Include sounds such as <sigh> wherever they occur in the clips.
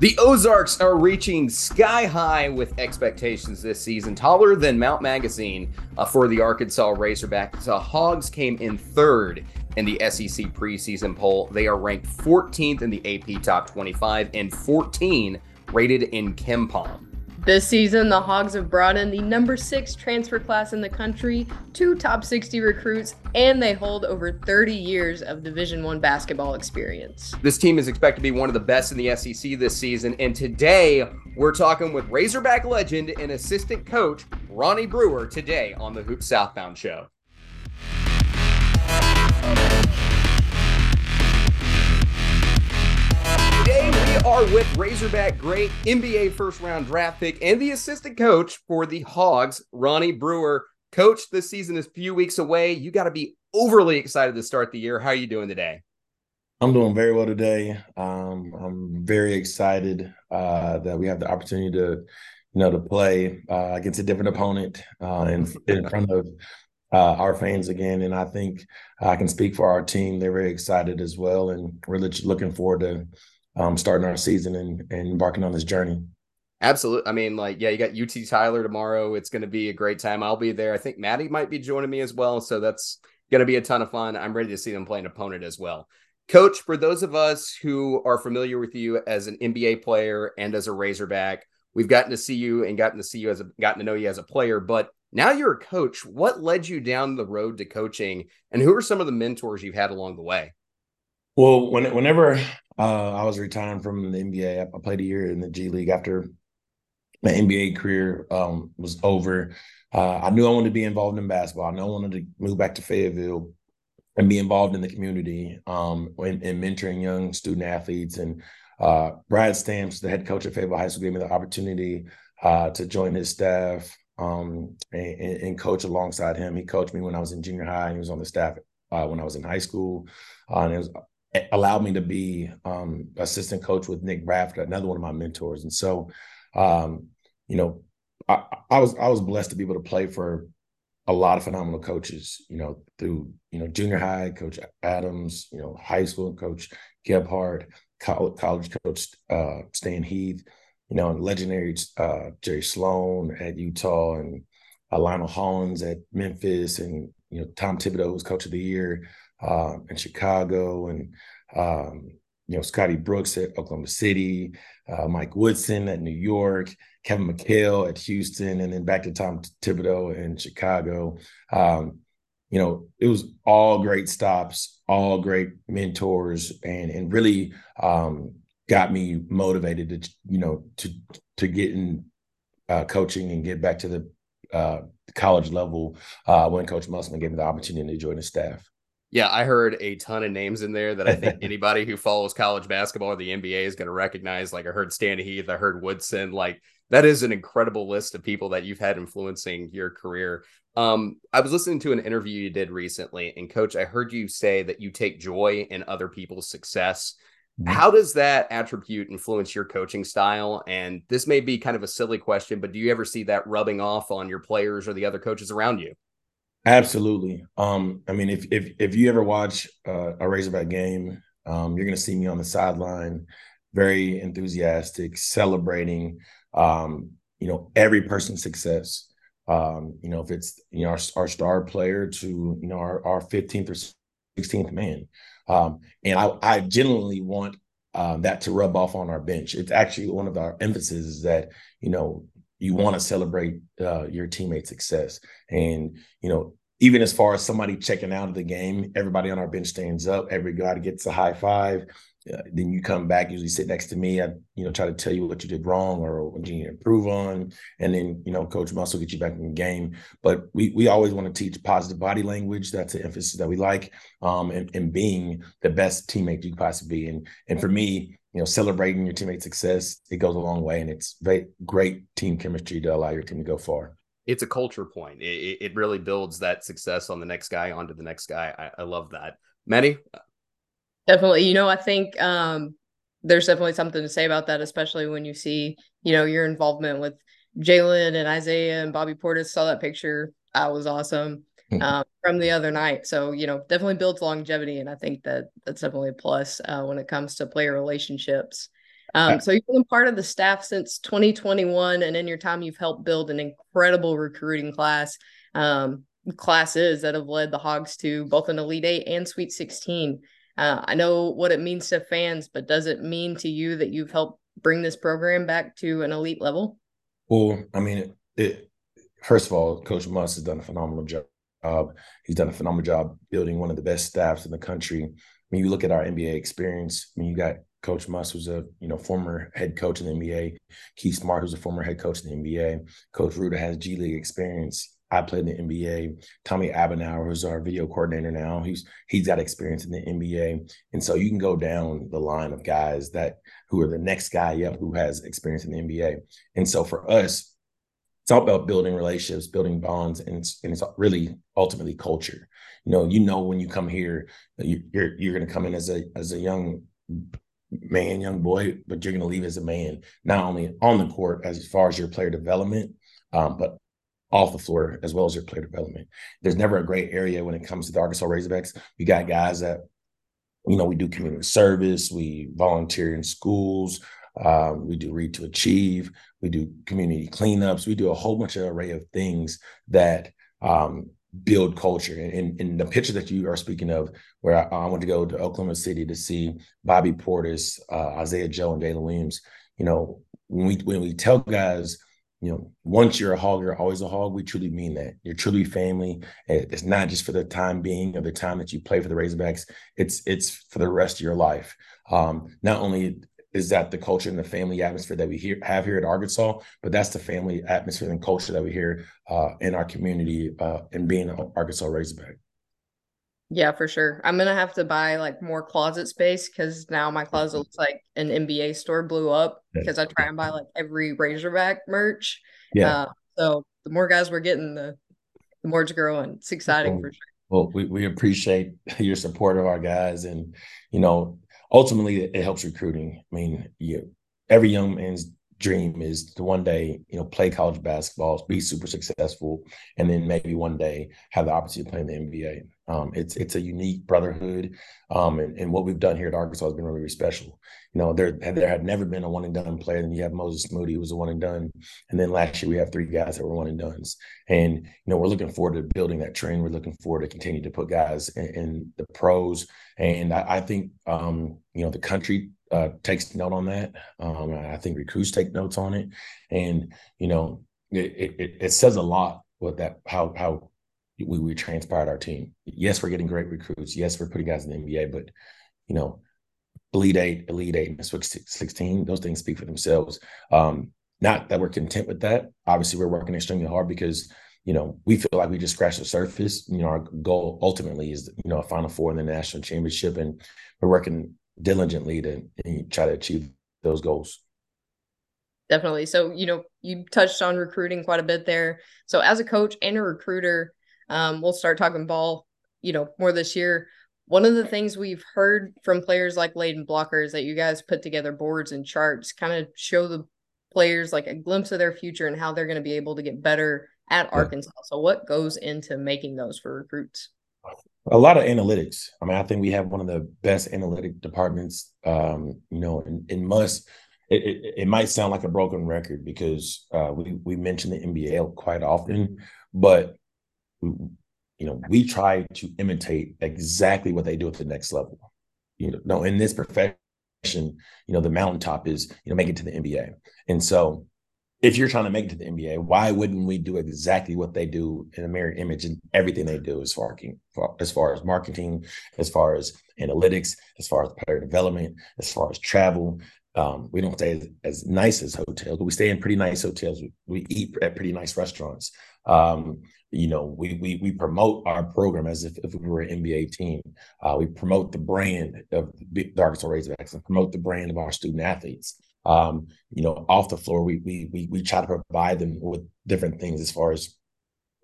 The Ozarks are reaching sky high with expectations this season, taller than Mount Magazine uh, for the Arkansas Razorbacks. The Hogs came in third in the SEC preseason poll. They are ranked 14th in the AP Top 25 and 14 rated in KenPom. This season, the Hogs have brought in the number six transfer class in the country, two top 60 recruits, and they hold over 30 years of Division One basketball experience. This team is expected to be one of the best in the SEC this season, and today we're talking with Razorback legend and assistant coach Ronnie Brewer today on the Hoops Southbound Show. Today are with Razorback great NBA first round draft pick and the assistant coach for the Hogs, Ronnie Brewer. Coach, this season is a few weeks away. You got to be overly excited to start the year. How are you doing today? I'm doing very well today. Um, I'm very excited uh, that we have the opportunity to, you know, to play uh, against a different opponent uh, in in front of uh, our fans again. And I think I can speak for our team. They're very excited as well, and we're looking forward to um, starting our season and, and embarking on this journey. Absolutely. I mean, like, yeah, you got UT Tyler tomorrow. It's going to be a great time. I'll be there. I think Maddie might be joining me as well. So that's going to be a ton of fun. I'm ready to see them play an opponent as well. Coach, for those of us who are familiar with you as an NBA player and as a Razorback, we've gotten to see you and gotten to see you as a gotten to know you as a player, but now you're a coach. What led you down the road to coaching and who are some of the mentors you've had along the way? Well, when, whenever uh, I was retiring from the NBA, I, played a year in the G League after my NBA career um, was over. Uh, I knew I wanted to be involved in basketball. I knew I wanted to move back to Fayetteville and be involved in the community um, and, mentoring young student athletes. And uh, Brad Stamps, the head coach at Fayetteville High School, gave me the opportunity uh, to join his staff um, and, and, coach alongside him. He coached me when I was in junior high, and he was on the staff uh, when I was in high school. Uh, and it was allowed me to be um, assistant coach with Nick Bradford, another one of my mentors. And so, um, you know, I, I, was I was blessed to be able to play for a lot of phenomenal coaches. You know, through you know junior high, Coach Adams. You know, high school coach Gebhardt, college, college coach uh, Stan Heath. You know, and legendary uh, Jerry Sloan at Utah and uh, Lionel Hollins at Memphis, and you know Tom Thibodeau was coach of the year uh, in Chicago, and um, you know Scotty Brooks at Oklahoma City, uh, Mike Woodson at New York, Kevin McHale at Houston, and then back to Tom Thibodeau in Chicago. Um, you know, it was all great stops, all great mentors, and and really um, got me motivated to you know to to get in uh, coaching and get back to the uh, college level uh, when Coach Musselman gave me the opportunity to join the staff. Yeah, I heard a ton of names in there that I think <laughs> anybody who follows college basketball or the NBA is going to recognize. Like I heard Stan Heath, I heard Woodson. Like that is an incredible list of people that you've had influencing your career. Um, I was listening to an interview you did recently, and Coach, I heard you say that you take joy in other people's success. Mm-hmm. How does that attribute influence your coaching style? And this may be kind of a silly question, but do you ever see that rubbing off on your players or the other coaches around you? Absolutely. Um, I mean, if if if you ever watch uh, a Razorback game, um, you're going to see me on the sideline, very enthusiastic, celebrating, um, you know, every person's success. Um, you know, if it's you know our, our star player to you know our, our 15th or 16th man, um, and I I genuinely want um, that to rub off on our bench. It's actually one of our emphasis is that you know you want to celebrate uh, your teammate's success. And, you know, even as far as somebody checking out of the game, everybody on our bench stands up. Every guy gets a high five. Uh, then you come back, usually sit next to me. I, you know, try to tell you what you did wrong or what you need to improve on. And then, you know, Coach Muscle get you back in the game. But we we always want to teach positive body language. That's an emphasis that we like. Um, and, and being the best teammate you could possibly be. And and for me, you know, celebrating your teammate's success, it goes a long way. And it's very great team chemistry to allow your team to go far. It's a culture point. It, it really builds that success on the next guy onto the next guy. I, I love that. Maddie? Definitely. You know, I think um, there's definitely something to say about that, especially when you see, you know, your involvement with Jalen and Isaiah and Bobby Portis. Saw that picture. That was awesome. <laughs> Um, from the other night. So, you know, definitely builds longevity. And I think that that's definitely a plus uh, when it comes to player relationships. Um, so you've been part of the staff since 2021, and in your time, you've helped build an incredible recruiting class. Um, classes that have led the Hogs to both an Elite Eight and Sweet 16. Uh, I know what it means to fans, but does it mean to you that you've helped bring this program back to an elite level? Well, I mean, it, it first of all, Coach Muss has done a phenomenal job. Uh, he's done a phenomenal job building one of the best staffs in the country. When you look at our NBA experience, I mean, you got Coach Muss, who's a you know former head coach in the NBA. Keith Smart, who's a former head coach in the NBA. Coach Ruda has G League experience. I played in the NBA. Tommy Abenauer, who's our video coordinator now, he's he's got experience in the NBA, and so you can go down the line of guys that who are the next guy up who has experience in the NBA. And so for us, it's all about building relationships, building bonds, and it's and it's really ultimately culture. You know, you know when you come here, you, you're you're going to come in as a as a young man, young boy, but you're going to leave as a man, not only on the court as far as your player development, um, but off the floor as well as your player development. There's never a great area when it comes to the Arkansas Razorbacks. We got guys that, you know, we do community service, we volunteer in schools, um, we do Read to Achieve, we do community cleanups, we do a whole bunch of array of things that um, build culture. And in the picture that you are speaking of, where I, I went to go to Oklahoma City to see Bobby Portis, uh, Isaiah Joe, and Jalen Williams, you know, when we when we tell guys you know, once you're a hog, you're always a hog. We truly mean that. You're truly family. It's not just for the time being or the time that you play for the Razorbacks. It's it's for the rest of your life. Um, not only is that the culture and the family atmosphere that we here, have here at Arkansas, but that's the family atmosphere and culture that we hear uh, in our community uh, and being an Arkansas Razorback. Yeah, for sure. I'm gonna have to buy like more closet space because now my closet mm-hmm. looks like an NBA store blew up because I try and buy like every Razorback merch. Yeah. Uh, so the more guys we're getting, the the more it's growing. It's exciting well, for sure. Well, we, we appreciate <laughs> your support of our guys, and you know, ultimately it, helps recruiting. I mean, you every young man's dream is to one day, you know, play college basketball, be super successful, and then maybe one day have the opportunity to play in the NBA. Um, it's it's a unique brotherhood, um, and, and, what we've done here at Arkansas has been really, really special. You know, there there had never been a one and done player. Then you have Moses Moody, who was a one and done, and then last year we have three guys that were one and duns. And you know, we're looking forward to building that trend. We're looking forward to continue to put guys in, in the pros, and I, I think um, you know the country uh, takes note on that. Um, I think recruits take notes on it, and you know, it, it, it says a lot what that how how we, we transpired our team. Yes, we're getting great recruits. Yes, we're putting guys in the NBA, but you know, Elite Eight, Elite Eight, and Sweet 16, those things speak for themselves. Um, not that we're content with that. Obviously, we're working extremely hard because you know we feel like we just scratched the surface. You know, our goal ultimately is you know a Final Four in the national championship, and we're working diligently to try to achieve those goals. Definitely. So, you know, you touched on recruiting quite a bit there. So, as a coach and a recruiter, um, we'll start talking ball, you know, more this year. One of the things we've heard from players like Layden Blocker is that you guys put together boards and charts, kind of show the players like a glimpse of their future and how they're going to be able to get better at Arkansas. So, what goes into making those for recruits? a lot of analytics. I mean, I think we have one of the best analytic departments. Um, you know, and, and must it, it, it, might sound like a broken record because uh, we we mention the NBA quite often, but you know we try to imitate exactly what they do at the next level. You know, no, in this profession, you know, the mountaintop is you know make it to the NBA, and so if you're trying to make it to the NBA, why wouldn't we do exactly what they do in a mirror image and everything they do as far, as far as marketing, as far as analytics, as far as player development, as far as travel? Um, we don't stay as, as, nice as hotels, but we stay in pretty nice hotels. We, we eat at pretty nice restaurants. Um, you know, we we we promote our program as if, if we were an NBA team. Uh, we promote the brand of the Arkansas Razorbacks and promote the brand of our student athletes um, you know, off the floor, we we we we try to provide them with different things as far as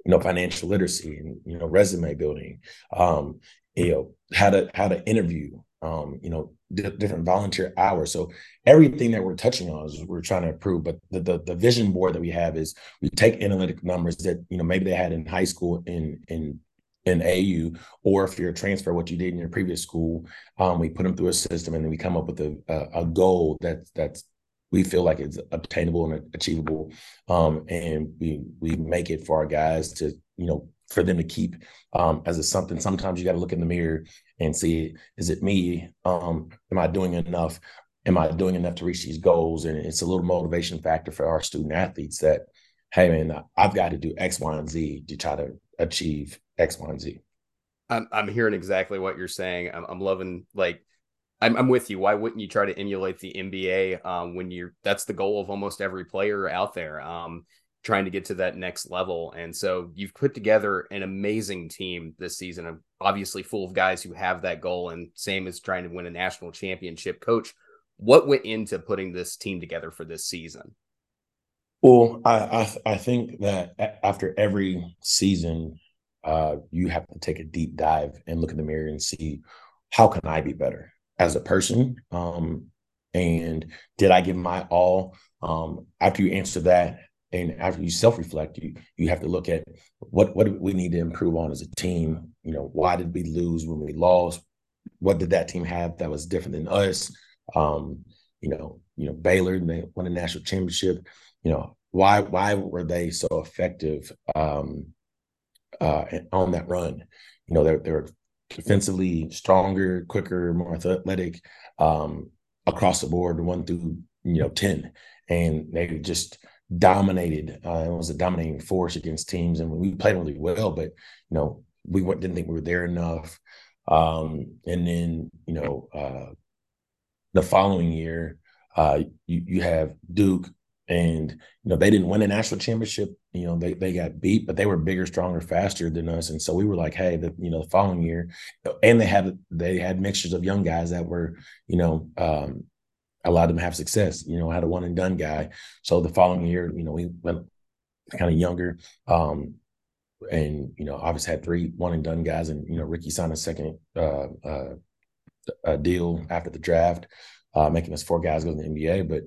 you know financial literacy and you know resume building, um, you know how to how to interview, um, you know d- different volunteer hours. So everything that we're touching on is we're trying to improve. But the, the the vision board that we have is we take analytic numbers that you know maybe they had in high school in in in AAU, or if you're a transfer, what you did in your previous school, um, we put them through a system, and then we come up with a a, a goal that that's we feel like it's obtainable and achievable, um, and we we make it for our guys to you know for them to keep um, as a something. Sometimes you got to look in the mirror and see is it me? Um, am I doing enough? Am I doing enough to reach these goals? And it's a little motivation factor for our student athletes that, hey man, I've got to do X, Y, and Z to try to achieve X, Y, and Z. I'm I'm hearing exactly what you're saying. I'm, I'm loving like I'm I'm with you. Why wouldn't you try to emulate the NBA um, when you're that's the goal of almost every player out there. Um, trying to get to that next level. And so you've put together an amazing team this season, obviously full of guys who have that goal and same as trying to win a national championship. Coach, what went into putting this team together for this season? Well, I I, I think that after every season, uh, you have to take a deep dive and look in the mirror and see how can I be better as a person, um, and did I give my all? Um, after you answer that, and after you self-reflect you you have to look at what what we need to improve on as a team. You know why did we lose when we lost? What did that team have that was different than us? Um you know you know baylor they won a national championship. You know why why were they so effective um uh on that run? You know they're they're defensively stronger quicker more athletic um across the board one through you know 10 and they just dominated. Uh, it was a dominating force against teams, and we played really well. But you know, we didn't think we were there enough. Um, and then you know, uh, the following year, uh, you you have Duke, and you know they didn't win a national championship. You know, they they got beat, but they were bigger, stronger, faster than us. And so we were like, hey, the you know the following year, and they had they had mixtures of young guys that were you know um, allowed them to have success. You know, I had a one and done guy. So the following year, you know, we went kind of younger. Um, and, you know, obviously had three one and done guys. And, you know, Ricky signed a second uh, uh, deal after the draft, uh, making us four guys go to the NBA. But,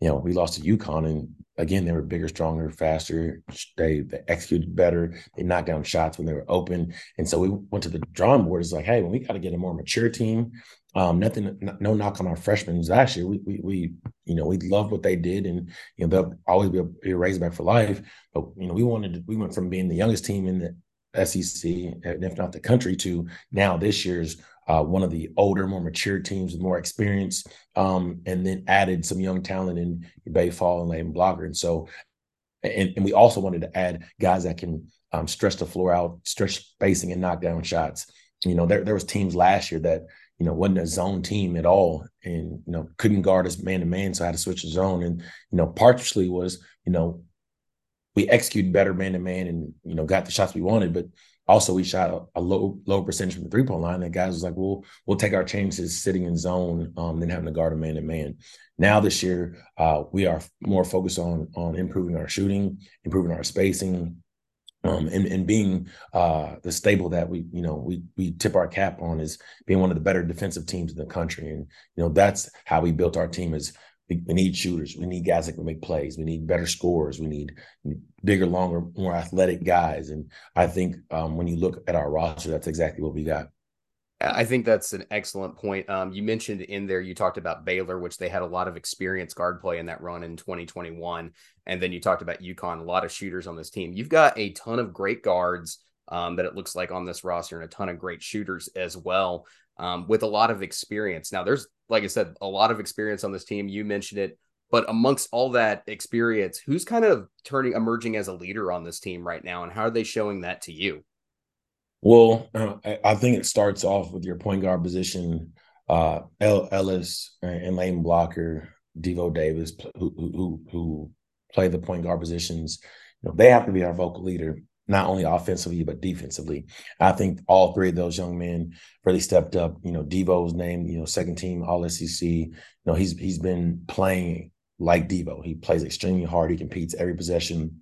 you know, we lost to UConn and again, they were bigger, stronger, faster. They, they executed better. They knocked down shots when they were open. And so we went to the drawing board. It's like, hey, when we got to get a more mature team, um, nothing, no knock on our freshmen. Last year, we, we, we, you know, we loved what they did, and you know they'll always be a, be a Razorback for life. But you know, we wanted, to, we went from being the youngest team in the SEC, and if not the country, to now this year's uh, one of the older, more mature teams with more experience, um, and then added some young talent in Baye Fall and Layden Blocker. And so, and, and we also wanted to add guys that can um, stretch the floor out, stretch spacing, and knock down shots. You know, there there was teams last year that you know, wasn't a zone team at all and, you know, couldn't guard us man to man. So I had to switch the zone. And, you know, partially was, you know, we executed better man to man and, you know, got the shots we wanted, but also we shot a, a low, low percentage from the three point line. And guys was like, well, we'll take our chances sitting in zone um, than having to guard a man to man. Now this year, uh, we are more focused on on improving our shooting, improving our spacing, um, and, and being uh, the stable that we, you know, we we tip our cap on is being one of the better defensive teams in the country, and you know that's how we built our team. Is we, we need shooters, we need guys that can make plays, we need better scorers, we need bigger, longer, more athletic guys, and I think um, when you look at our roster, that's exactly what we got. I think that's an excellent point. Um, you mentioned in there, you talked about Baylor, which they had a lot of experience guard play in that run in 2021. And then you talked about UConn, a lot of shooters on this team. You've got a ton of great guards um, that it looks like on this roster and a ton of great shooters as well um, with a lot of experience. Now, there's, like I said, a lot of experience on this team. You mentioned it. But amongst all that experience, who's kind of turning, emerging as a leader on this team right now? And how are they showing that to you? Well, uh, I think it starts off with your point guard position. Uh, El Ellis and Layden Blocker, Devo Davis, who, who who play the point guard positions. You know, they have to be our vocal leader, not only offensively but defensively. I think all three of those young men really stepped up. You know, Devo's name, you know, second team All SEC. You know, he's he's been playing like Devo. He plays extremely hard. He competes every possession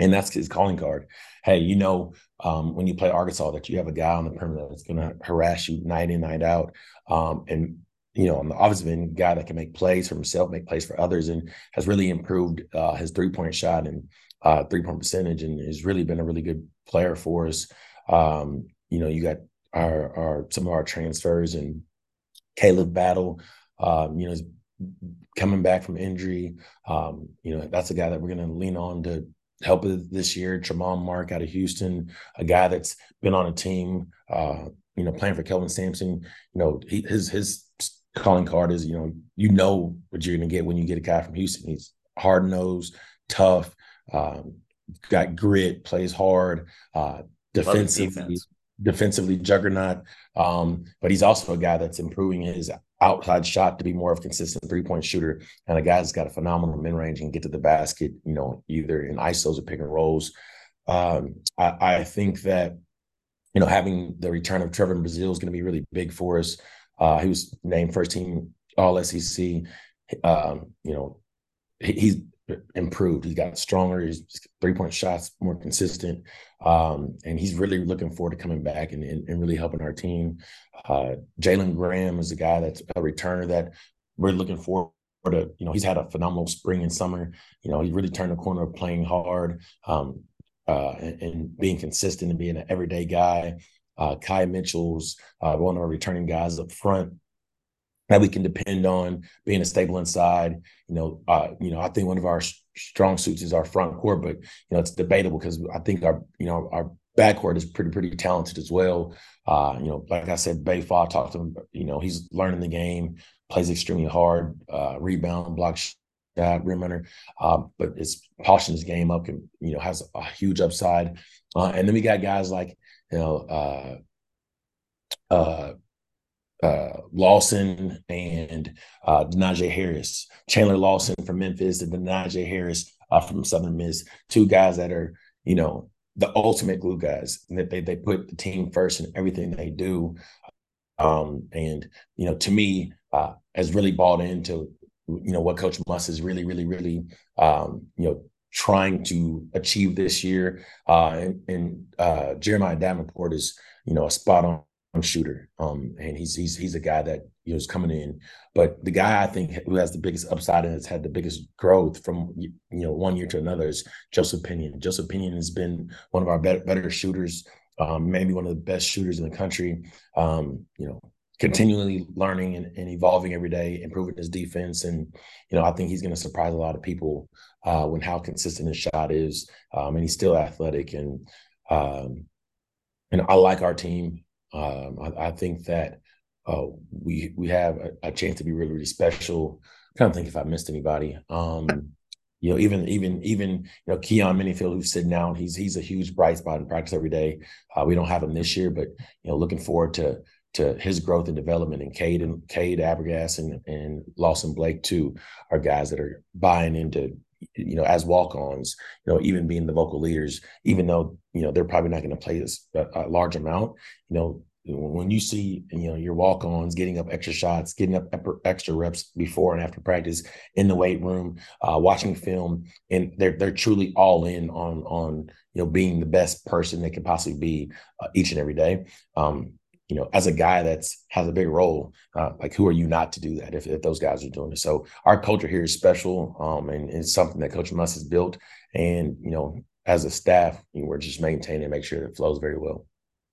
and that's his calling card. Hey, you know, um, when you play Arkansas, that you have a guy on the perimeter that's going to harass you night in, night out, um, and you know, on the offensive end, guy that can make plays for himself, make plays for others, and has really improved uh, his three point shot and uh, three point percentage, and has really been a really good player for us. Um, you know, you got our our some of our transfers and Caleb Battle. Um, you know, coming back from injury. Um, you know, that's a guy that we're going to lean on to help this year. Tramon Mark out of Houston, a guy that's been on a team, uh, you know, playing for Kelvin Sampson. You know, he, his his calling card is, you know, you know what you're going to get when you get a guy from Houston. He's hard nosed, tough, um, got grit, plays hard, uh, defensively, defensively juggernaut. Um, but he's also a guy that's improving his outside shot to be more of a consistent three point shooter and a guy that's got a phenomenal mid range and get to the basket, you know, either in ISOs or pick and rolls. Um, I, I, think that, you know, having the return of Trevon Brazile is going to be really big for us. Uh, he was named first team All SEC. Um, you know, he, he's improved. He's got stronger. His three point shots more consistent, um, and he's really looking forward to coming back and, and, and really helping our team. Uh, Jalen Graham is a guy that's a returner that we're looking forward to. You know, he's had a phenomenal spring and summer. You know, he really turned the corner of playing hard um, uh, and, and, being consistent and being an everyday guy. Uh, Kai Mitchell's uh, one of our returning guys up front that we can depend on being a stable inside. You know, uh, you know, I think one of our strong suits is our front court, but you know, it's debatable because I think our, you know, our backcourt is pretty, pretty talented as well. Uh, you know, like I said, Baye Fall talked to him, you know, he's learning the game, plays extremely hard, uh, rebound, block shot, rim runner, um, but it's polishing his game up and, you know, has a huge upside. Uh, and then we got guys like, you know, uh, uh, uh, Lawson and uh, Denijay Harris, Chandler Lawson from Memphis and Denijay Harris uh, from Southern Miss, two guys that are, you know, the ultimate glue guys. That they they put the team first in everything they do. Um, and you know, to me, uh, has really bought into you know what Coach Muss is really, really, really um, you know trying to achieve this year. Uh, and, and uh, Jeremiah Davenport is you know a spot on shooter. Um, and he's he's he's a guy that you know is coming in. But the guy I think who has the biggest upside and has had the biggest growth from you know one year to another is Joseph Pinion. Joseph Pinion has been one of our better, better shooters, um, maybe one of the best shooters in the country. Um, you know, continually learning and, and, evolving every day, improving his defense, and you know I think he's going to surprise a lot of people uh, when how consistent his shot is, um, and he's still athletic and. Um, and I like our team. Um, I, I, think that uh, we we have a, a, chance to be really really special. I'm trying think if I missed anybody. Um, you know, even even even you know Keyon Menifield, who's sitting down, he's he's a huge bright spot in practice every day. Uh, we don't have him this year, but you know, looking forward to to his growth and development. And Cade and Cade Arbogast and and Lawson Blake too are guys that are buying into you know, as walk-ons, you know, even being the vocal leaders, even though you know they're probably not going to play this a, a, large amount, you know, when you see you know your walk-ons getting up extra shots, getting up extra reps before and after practice in the weight room, uh, watching film, and they're they're truly all in on on you know being the best person they can possibly be uh, each and every day. Um, you know, as a guy that's has a big role, uh, like who are you not to do that if, if those guys are doing it? So our culture here is special, um, and it's something that Coach Muss has built. And you know, as a staff, you know, we're just maintaining and make sure it flows very well.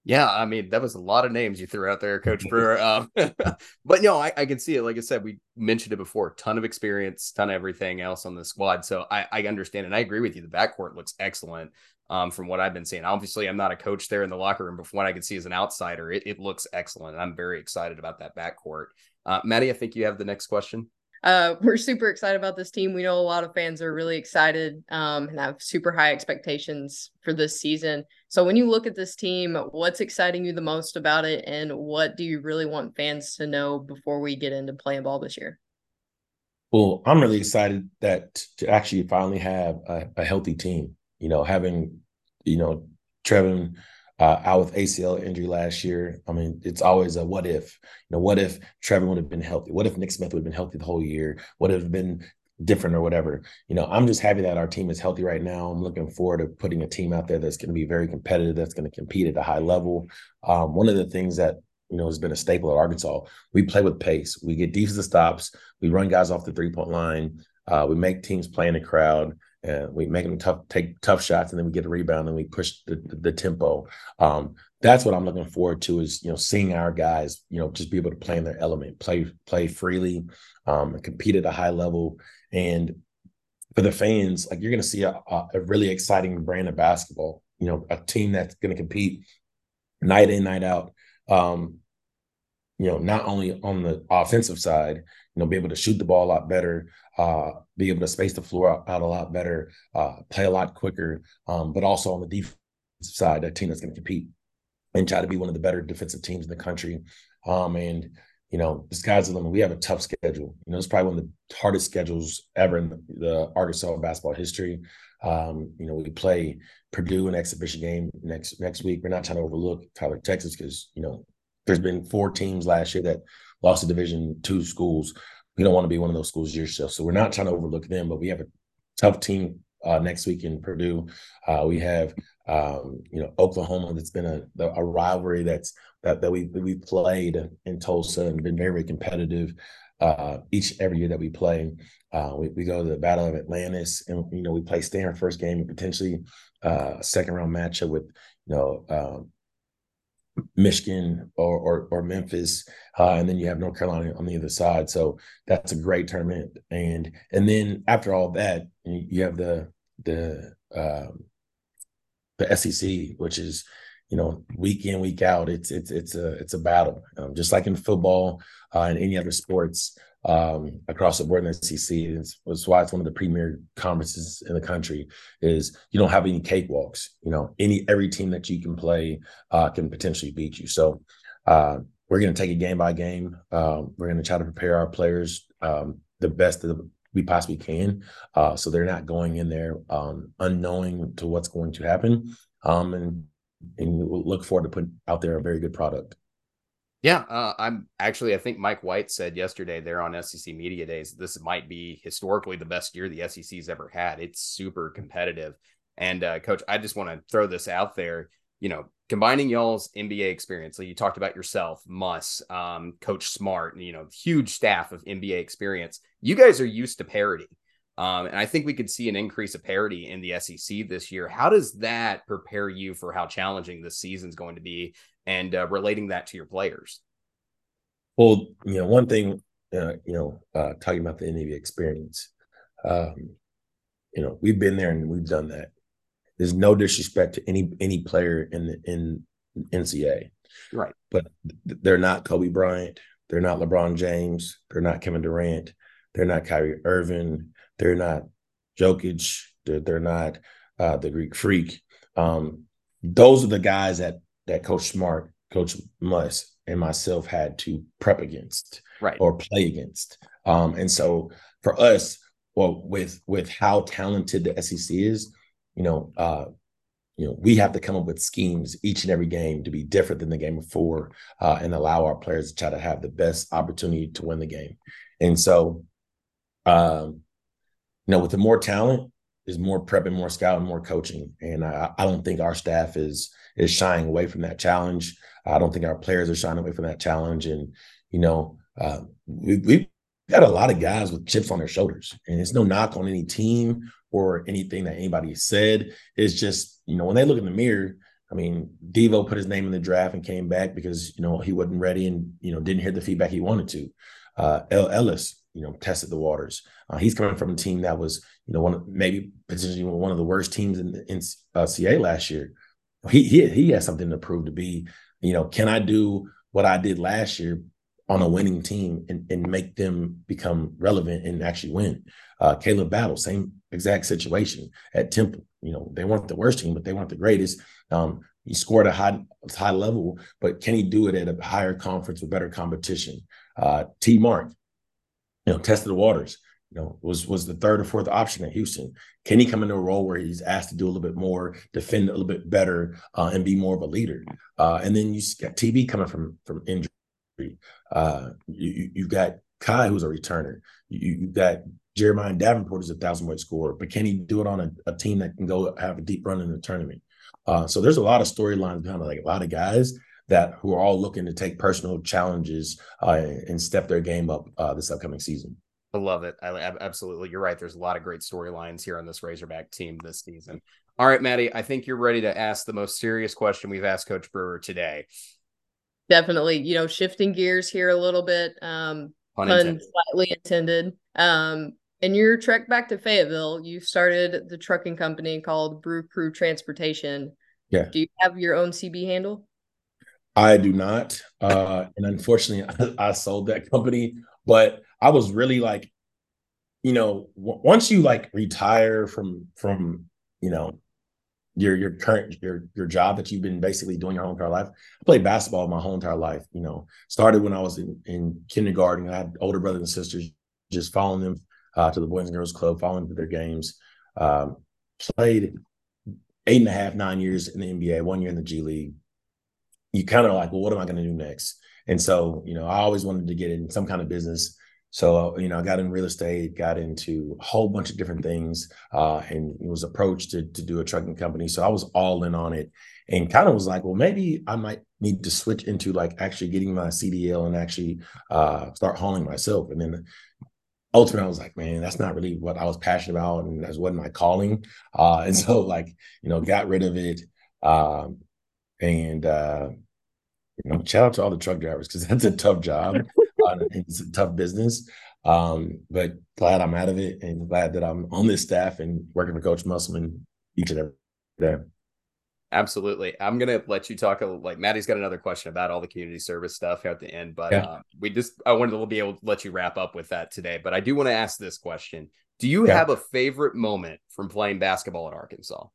Yeah, I mean that was a lot of names you threw out there, Coach <laughs> Brewer. Um, <laughs> but no, I, I, can see it. Like I said, we mentioned it before. Ton of experience, ton of everything else on the squad. So I, I understand and I agree with you. The backcourt looks excellent um, from what I've been seeing. Obviously, I'm not a coach there in the locker room, but from what I can see as an outsider, it, it looks excellent. I'm very excited about that backcourt. Uh, Maddie, I think you have the next question. Uh, we're super excited about this team. We know a lot of fans are really excited um, and have super high expectations for this season. So, when you look at this team, what's exciting you the most about it, and what do you really want fans to know before we get into playing ball this year? Well, I'm really excited that to actually finally have a, a healthy team you know, having, you know, Trevon uh, out with ACL injury last year. I mean, it's always a what if. You know, what if Trevon would have been healthy? What if Nick Smith would have been healthy the whole year? Would have been different or whatever. You know, I'm just happy that our team is healthy right now. I'm looking forward to putting a team out there that's going to be very competitive, that's going to compete at a high level. Um, one of the things that you know has been a staple at Arkansas, we play with pace. We get defensive stops. We run guys off the three point line. Uh, we make teams play in the crowd and we make them tough, take tough shots, and then we get a rebound and we push the, the, the tempo. Um, that's what I'm looking forward to is you know seeing our guys you know just be able to play in their element, play play freely, um, compete at a high level, and for the fans, like you're going to see a, a really exciting brand of basketball. You know, a team that's going to compete night in, night out. Um, you know, not only on the offensive side, you know, be able to shoot the ball a lot better, uh, be able to space the floor out, a lot better, uh, play a lot quicker, um, but also on the defensive side, a team that's going to compete and try to be one of the better defensive teams in the country. Um, and you know, the sky's the limit. We have a tough schedule. You know, it's probably one of the hardest schedules ever in the, the Arkansas basketball history. Um, you know, we play Purdue an exhibition game next next week. We're not trying to overlook Tyler, Texas, because you know there's been four teams last year that lost to Division two schools. We don't want to be one of those schools yourself, so we're not trying to overlook them. But we have a tough team uh, next week in Purdue. Uh, we have um, you know Oklahoma. That's been a a rivalry that's that that we we played in Tulsa and been very, very competitive uh, each every year that we play. Uh, we, we go to the Battle of Atlantis, and you know we play Stanford first game and potentially uh, a second round matchup with you know um, Michigan or, or, or Memphis, uh, and then you have North Carolina on the other side. So that's a great tournament. And and then after all that, you have the the um, the SEC, which is you know week in week out. It's it's it's a it's a battle, um, just like in football uh, and any other sports um, across the board in SEC. It's, it's why it's one of the premier conferences in the country. Is you don't have any cakewalks. You know, any every team that you can play uh, can potentially beat you. So uh, we're going to take it game by game. Um, we're going to try to prepare our players um, the best that we possibly can, uh, so they're not going in there um, unknowing to what's going to happen. Um, and and look forward to putting out there a very good product. Yeah, uh, I'm actually. I think Mike White said yesterday there on SEC Media Days this might be historically the best year the SEC's ever had. It's super competitive, and uh, Coach, I just want to throw this out there. You know, combining y'all's NBA experience, like you talked about yourself, Muss, um, Coach Smart, and you know, huge staff of NBA experience. You guys are used to parity. Um, and I think we could see an increase of parity in the SEC this year. How does that prepare you for how challenging this season is going to be and uh, relating that to your players? Well, you know, one thing, uh, you know, uh, talking about the NBA experience, um, you know, we've been there and we've done that. There's no disrespect to any any player in the in NCAA, right? But they're not Kobe Bryant, they're not LeBron James, they're not Kevin Durant, they're not Kyrie Irving, they're not Jokic, they're, they're not uh, the Greek Freak. Um, those are the guys that that Coach Smart, Coach Muss, and myself had to prep against, right, or play against. Um, and so for us, well, with with how talented the SEC is, you know, uh, you know, we have to come up with schemes each and every game to be different than the game before, uh, and allow our players to try to have the best opportunity to win the game. And so, um, you know, with the more talent, is more prep and more scouting, more coaching. And I, I don't think our staff is is shying away from that challenge. I don't think our players are shying away from that challenge. And you know, uh, we, we've got a lot of guys with chips on their shoulders, and it's no knock on any team or anything that anybody said. It's just you know when they look in the mirror. I mean, Devo put his name in the draft and came back because you know he wasn't ready and you know didn't hear the feedback he wanted to. Uh, El Ellis, you know, tested the waters. Uh, he's coming from a team that was, you know, one of, maybe potentially one of the worst teams in, in uh, CA last year. He, he he has something to prove to be, you know, can I do what I did last year on a winning team and, and make them become relevant and actually win? Uh, Caleb Battle, same exact situation at Temple. You know, they weren't the worst team, but they weren't the greatest. Um, he scored a high high level, but can he do it at a higher conference with better competition? Uh, T Mark, you know, tested the waters. You know, was was the third or fourth option at Houston. Can he come into a role where he's asked to do a little bit more, defend a little bit better, uh, and be more of a leader? Uh, and then you got TB coming from from injury. Uh, you, you've got Kai, who's a returner. You, you've got Jeremiah Davenport is a thousand point scorer, but can he do it on a, a, team that can go have a deep run in the tournament? Uh, so there's a lot of storylines behind like a lot of guys that who are all looking to take personal challenges uh, and step their game up uh, this upcoming season. I love it. I, I absolutely. You're right. There's a lot of great storylines here on this Razorback team this season. All right, Maddie, I think you're ready to ask the most serious question we've asked Coach Brewer today. Definitely, you know, shifting gears here a little bit. Um, pun, pun slightly intended. Um, in your trek back to Fayetteville, you started the trucking company called Brew Crew Transportation. Yeah. Do you have your own CB handle? I do not. Uh, and unfortunately, I, <laughs> I, sold that company. But I was really like, you know, w- once you like retire from from you know your your current your your job that you've been basically doing your whole entire life. I played basketball my whole entire life. You know, started when I was in, in kindergarten. I had older brothers and sisters, just following them uh, to the Boys and Girls Club, following to their games. Um, played eight and a half, nine years in the NBA, one year in the G League. You kind of like, well, what am I going to do next? And so, you know, I always wanted to get in some kind of business. So, you know, I got in real estate, got into a whole bunch of different things, uh, and was approached to, to do a trucking company. So I was all in on it and kind of was like, well, maybe I might need to switch into like actually getting my CDL and actually uh, start hauling myself. And then ultimately I was like, man, that's not really what I was passionate about, and that's wasn't my calling. Uh, and so like, you know, got rid of it. Um, and uh, you know, shout out to all the truck drivers because <laughs> that's a tough job. uh, <laughs> it's a tough business. Um, but glad I'm out of it and glad that I'm on this staff and working for Coach Musselman each and every day. Absolutely. I'm gonna let you talk. A, like Maddie's got another question about all the community service stuff at the end, but yeah. uh, we just I wanted to be able to let you wrap up with that today. But I do want to ask this question: Do you yeah. have a favorite moment from playing basketball at Arkansas?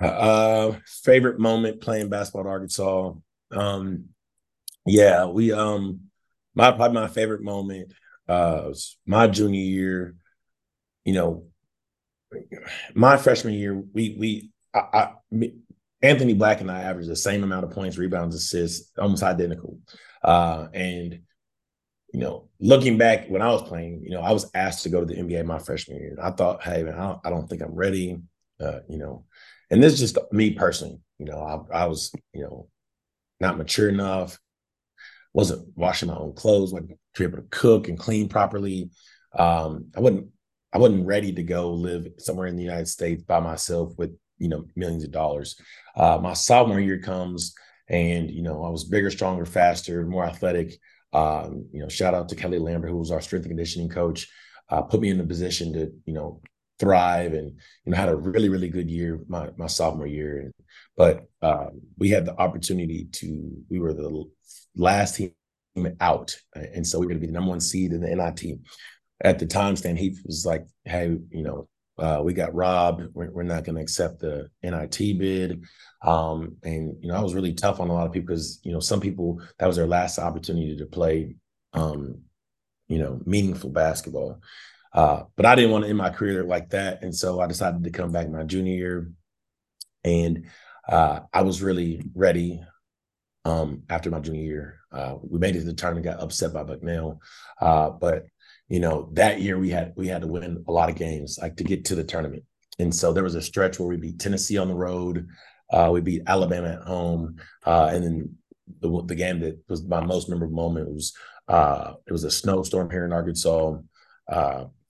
Uh, favorite moment playing basketball at Arkansas. Um, yeah, we um, my probably my favorite moment uh was my junior year. You know, my freshman year, we we I, I Anthony Black and I averaged the same amount of points, rebounds, assists, almost identical. Uh, and you know, looking back when I was playing, you know, I was asked to go to the NBA my freshman year. I thought, hey, man, I don't, I don't think I'm ready. Uh, you know, and this is just me personally. You know, I, I was, you know, not mature enough, wasn't washing my own clothes, wasn't able to cook and clean properly. Um, I wasn't, I wasn't ready to go live somewhere in the United States by myself with you know millions of dollars. Uh, my sophomore year comes, and you know I was bigger, stronger, faster, more athletic. Um, you know, shout out to Kelly Lambert, who was our strength and conditioning coach, uh, put me in a position to you know thrive and you know had a really really good year my my sophomore year. But uh, we had the opportunity to we were the last team out, and so we are going to be the number one seed in the NIT. At the time, Stan Heath was like, "Hey, you know, uh, we got robbed. We're, we're not going to accept the NIT bid. Um, and, you know, I was really tough on a lot of people because, you know, some people, that was their last opportunity to play, um, you know, meaningful basketball. Uh, but I didn't want to end my career like that. And so I decided to come back my junior year. And uh, I was really ready um, after my junior year. Uh, we made it to the tournament, got upset by Bucknell. Uh, but you know, that year we had we had to win a lot of games like to get to the tournament. And so there was a stretch where we beat Tennessee on the road, uh, we beat Alabama at home, uh, and then the, the game that was my most memorable moment was uh, it was a snowstorm here in Arkansas.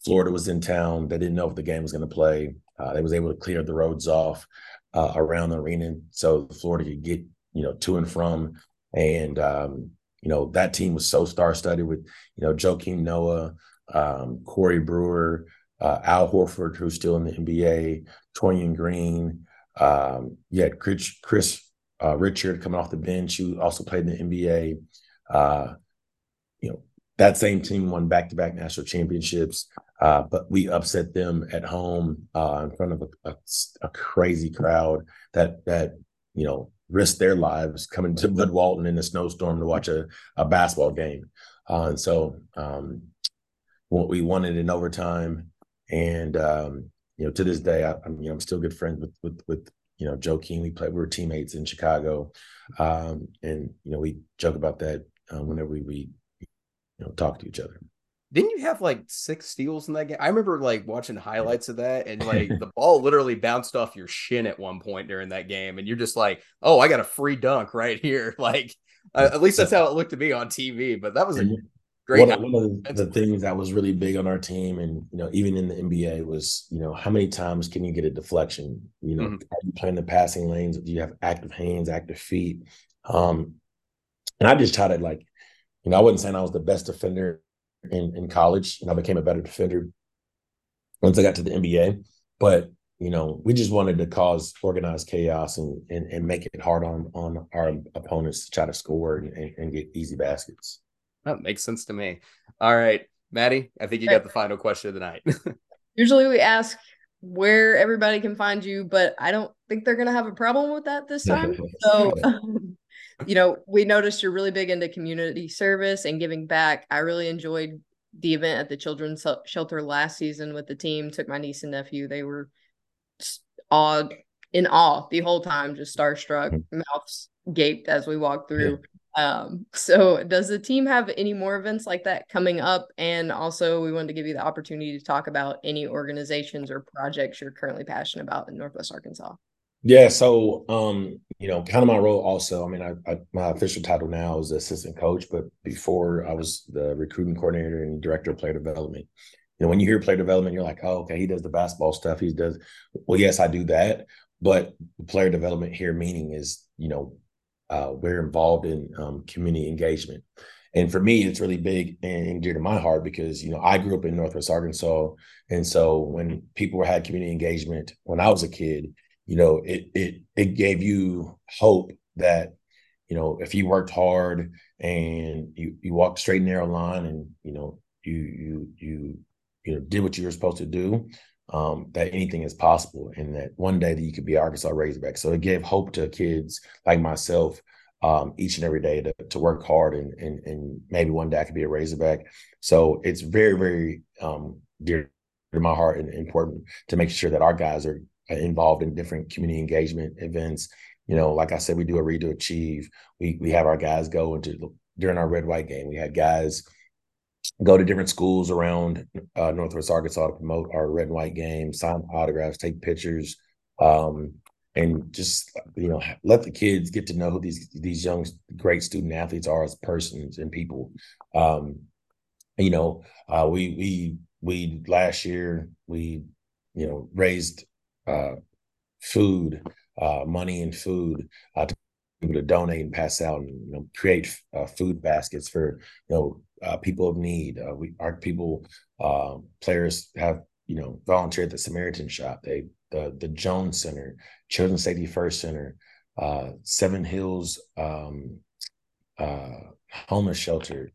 Florida was in town. They didn't know if the game was going to play. Uh, they was able to clear the roads off uh, around the arena, so Florida could get you know to and from. And um, you know, that team was so star studded with, you know, Joakim Noah, um, Corey Brewer, uh, Al Horford, who's still in the NBA, Taurean Green. Um, you had Chris, Chris uh, Richard coming off the bench, who also played in the NBA. That same team won back to back national championships, uh, but we upset them at home uh, in front of a, a, a, crazy crowd that that you know risk their lives coming to Bud Walton in a snowstorm to watch a, a basketball game. Uh, and so um, we won it in overtime. And um, you know, to this day, I, am you know I'm still good friends with with with you know Joe Joakim. We played, we were teammates in Chicago, um, and you know we joke about that uh, whenever we, we you know talk to each other. Didn't you have like six steals in that game? I remember like watching highlights of that, and <laughs> like the ball literally bounced off your shin at one point during that game, and you're just like, "Oh, I got a free dunk right here!" <laughs> Like, uh, at least that's how it looked to me on TV. But that was a Great. One, of, one of the, things that was really big on our team, and you know, even in the NBA, was you know how many times can you get a deflection? You know, mm-hmm. are you playing the passing lanes? Do you have active hands, active feet? Um, and I just tried to like, you know, I wasn't saying I was the best defender in in college. You know, I became a better defender once I got to the NBA, but you know, we just wanted to cause organized chaos and and, and make it hard on on our opponents to try to score and, and, and get easy baskets. That makes sense to me. All right, Maddie, I think you got the final question of the night. <laughs> Usually we ask where everybody can find you, but I don't think they're going to have a problem with that this time. <laughs> so, um, you know, we noticed you're really big into community service and giving back. I really enjoyed the event at the children's shelter last season with the team. Took my niece and nephew. They were awed in awe the whole time, just starstruck, mm-hmm. mouths gaped as we walked through. Um, so does the team have any more events like that coming up? And also we wanted to give you the opportunity to talk about any organizations or projects you're currently passionate about in Northwest Arkansas. Yeah, so um, you know, kind of my role also. I mean, I, I, my official title now is assistant coach, but before I was the recruiting coordinator and director of player development. You know, when you hear player development, you're like, oh, okay, he does the basketball stuff. He does. Well, yes, I do that, but player development here meaning is, you know, uh, we're involved in um, community engagement. And for me, it's really big and dear to my heart because you know I grew up in Northwest Arkansas, and so when people had community engagement when I was a kid, you know it it it gave you hope that you know if you worked hard and you you walked straight and narrow line and you know you you you you know did what you were supposed to do, um, that anything is possible and that one day that you could be Arkansas Razorback. So it gave hope to kids like myself um, each and every day to, to work hard and, and, and maybe one day I could be a Razorback. So it's very, very um, dear to my heart and important to make sure that our guys are involved in different community engagement events. You know, like I said, we do a read to achieve. We we have our guys go into during our red white game. We had guys go to different schools around uh, Northwest Arkansas to promote our red and white game, sign autographs, take pictures, um, and just you know let the kids get to know who these these young great student athletes are as persons and people. Um, you know, uh, we we we last year we you know raised uh, food, uh, money and food uh, to people to donate and pass out and you know create uh, food baskets for you know uh, people of need. Uh, we our people um, players have you know volunteered at the Samaritan Shop. They the the Jones Center, Children's Safety First Center, uh, Seven Hills um, uh, homeless shelter.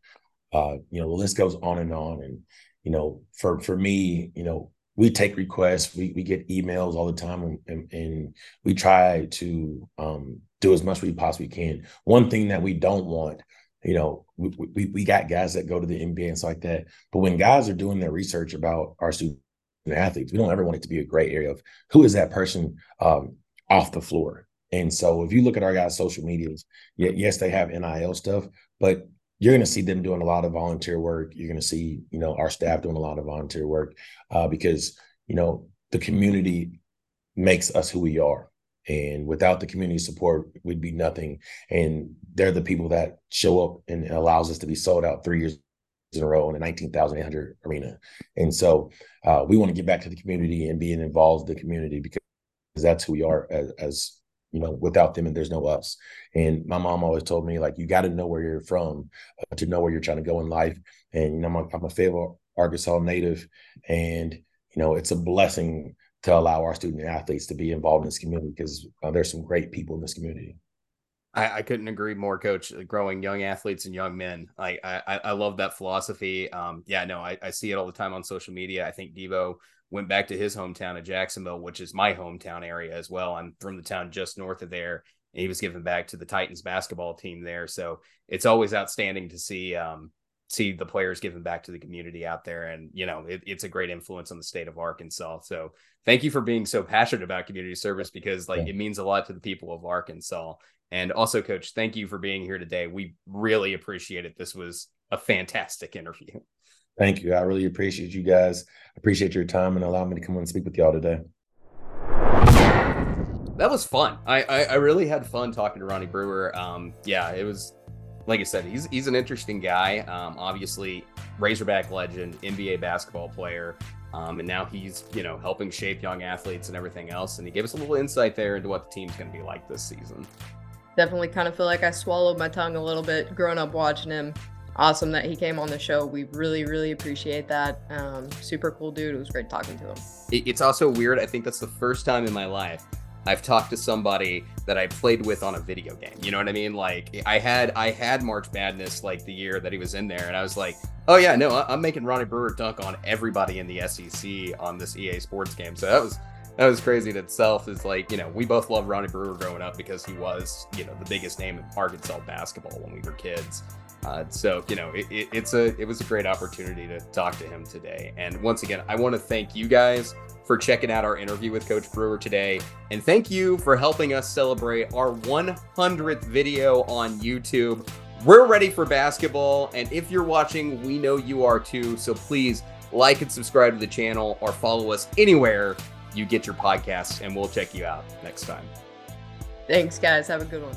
Uh, you know the list goes on and on. And you know for for me, you know we take requests. We we get emails all the time, and, and we try to um, do as much as we possibly can. One thing that we don't want you know, we, we, we got guys that go to the NBA and stuff like that. But when guys are doing their research about our student athletes, we don't ever want it to be a gray area of who is that person um, off the floor. And so if you look at our guys' social medias, yes, they have NIL stuff, but you're going to see them doing a lot of volunteer work. You're going to see, you know, our staff doing a lot of volunteer work uh, because, you know, the community makes us who we are. And without the community support, we'd be nothing. And they're the people that show up and allows us to be sold out three years in a row in a 19,800 arena. And so uh, we want to get back to the community and being involved in the community because that's who we are as, as you know, without them and there's no us. And my mom always told me, like, you got to know where you're from uh, to know where you're trying to go in life. And, you know, I'm a, I'm a Fayetteville Arkansas native and, you know, it's a blessing to allow our student athletes to be involved in this community because uh, there's some great people in this community. I, I, couldn't agree more, Coach. Growing young athletes and young men, I I, I love that philosophy. Um, yeah, no, I, I see it all the time on social media. I think Devo went back to his hometown of Jacksonville, which is my hometown area as well. I'm from the town just north of there, and he was given back to the Titans basketball team there. So it's always outstanding to see um, see the players giving back to the community out there. And, you know, it, it's a great influence on the state of Arkansas. So thank you for being so passionate about community service because like yeah. it means a lot to the people of Arkansas. And also, coach, thank you for being here today. We really appreciate it. This was a fantastic interview. Thank you. I really appreciate you guys. Appreciate your time and allow me to come on and speak with y'all today. That was fun. I, I, I really had fun talking to Ronnie Brewer. Um, yeah, it was like I said, he's he's an interesting guy. Um, obviously, Razorback legend, NBA basketball player, um, and now he's you know helping shape young athletes and everything else. And he gave us a little insight there into what the team's going to be like this season. Definitely, kind of feel like I swallowed my tongue a little bit growing up watching him. Awesome that he came on the show. We really, really appreciate that. Um, super cool dude. It was great talking to him. It's also weird. I think that's the first time in my life I've talked to somebody that I played with on a video game. You know what I mean? Like I had I had March Madness like the year that he was in there, and I was like, oh yeah, no, I'm making Ronnie Brewer dunk on everybody in the SEC on this EA Sports game. So that was that was crazy in itself. Is like you know we both loved Ronnie Brewer growing up because he was you know the biggest name in Arkansas basketball when we were kids. Uh, so you know it, it, it's a it was a great opportunity to talk to him today. And once again, I want to thank you guys for checking out our interview with Coach Brewer today. And thank you for helping us celebrate our 100th video on YouTube. We're ready for basketball. And if you're watching, we know you are too. So please like and subscribe to the channel or follow us anywhere you get your podcasts, and we'll check you out next time. Thanks, guys. Have a good one.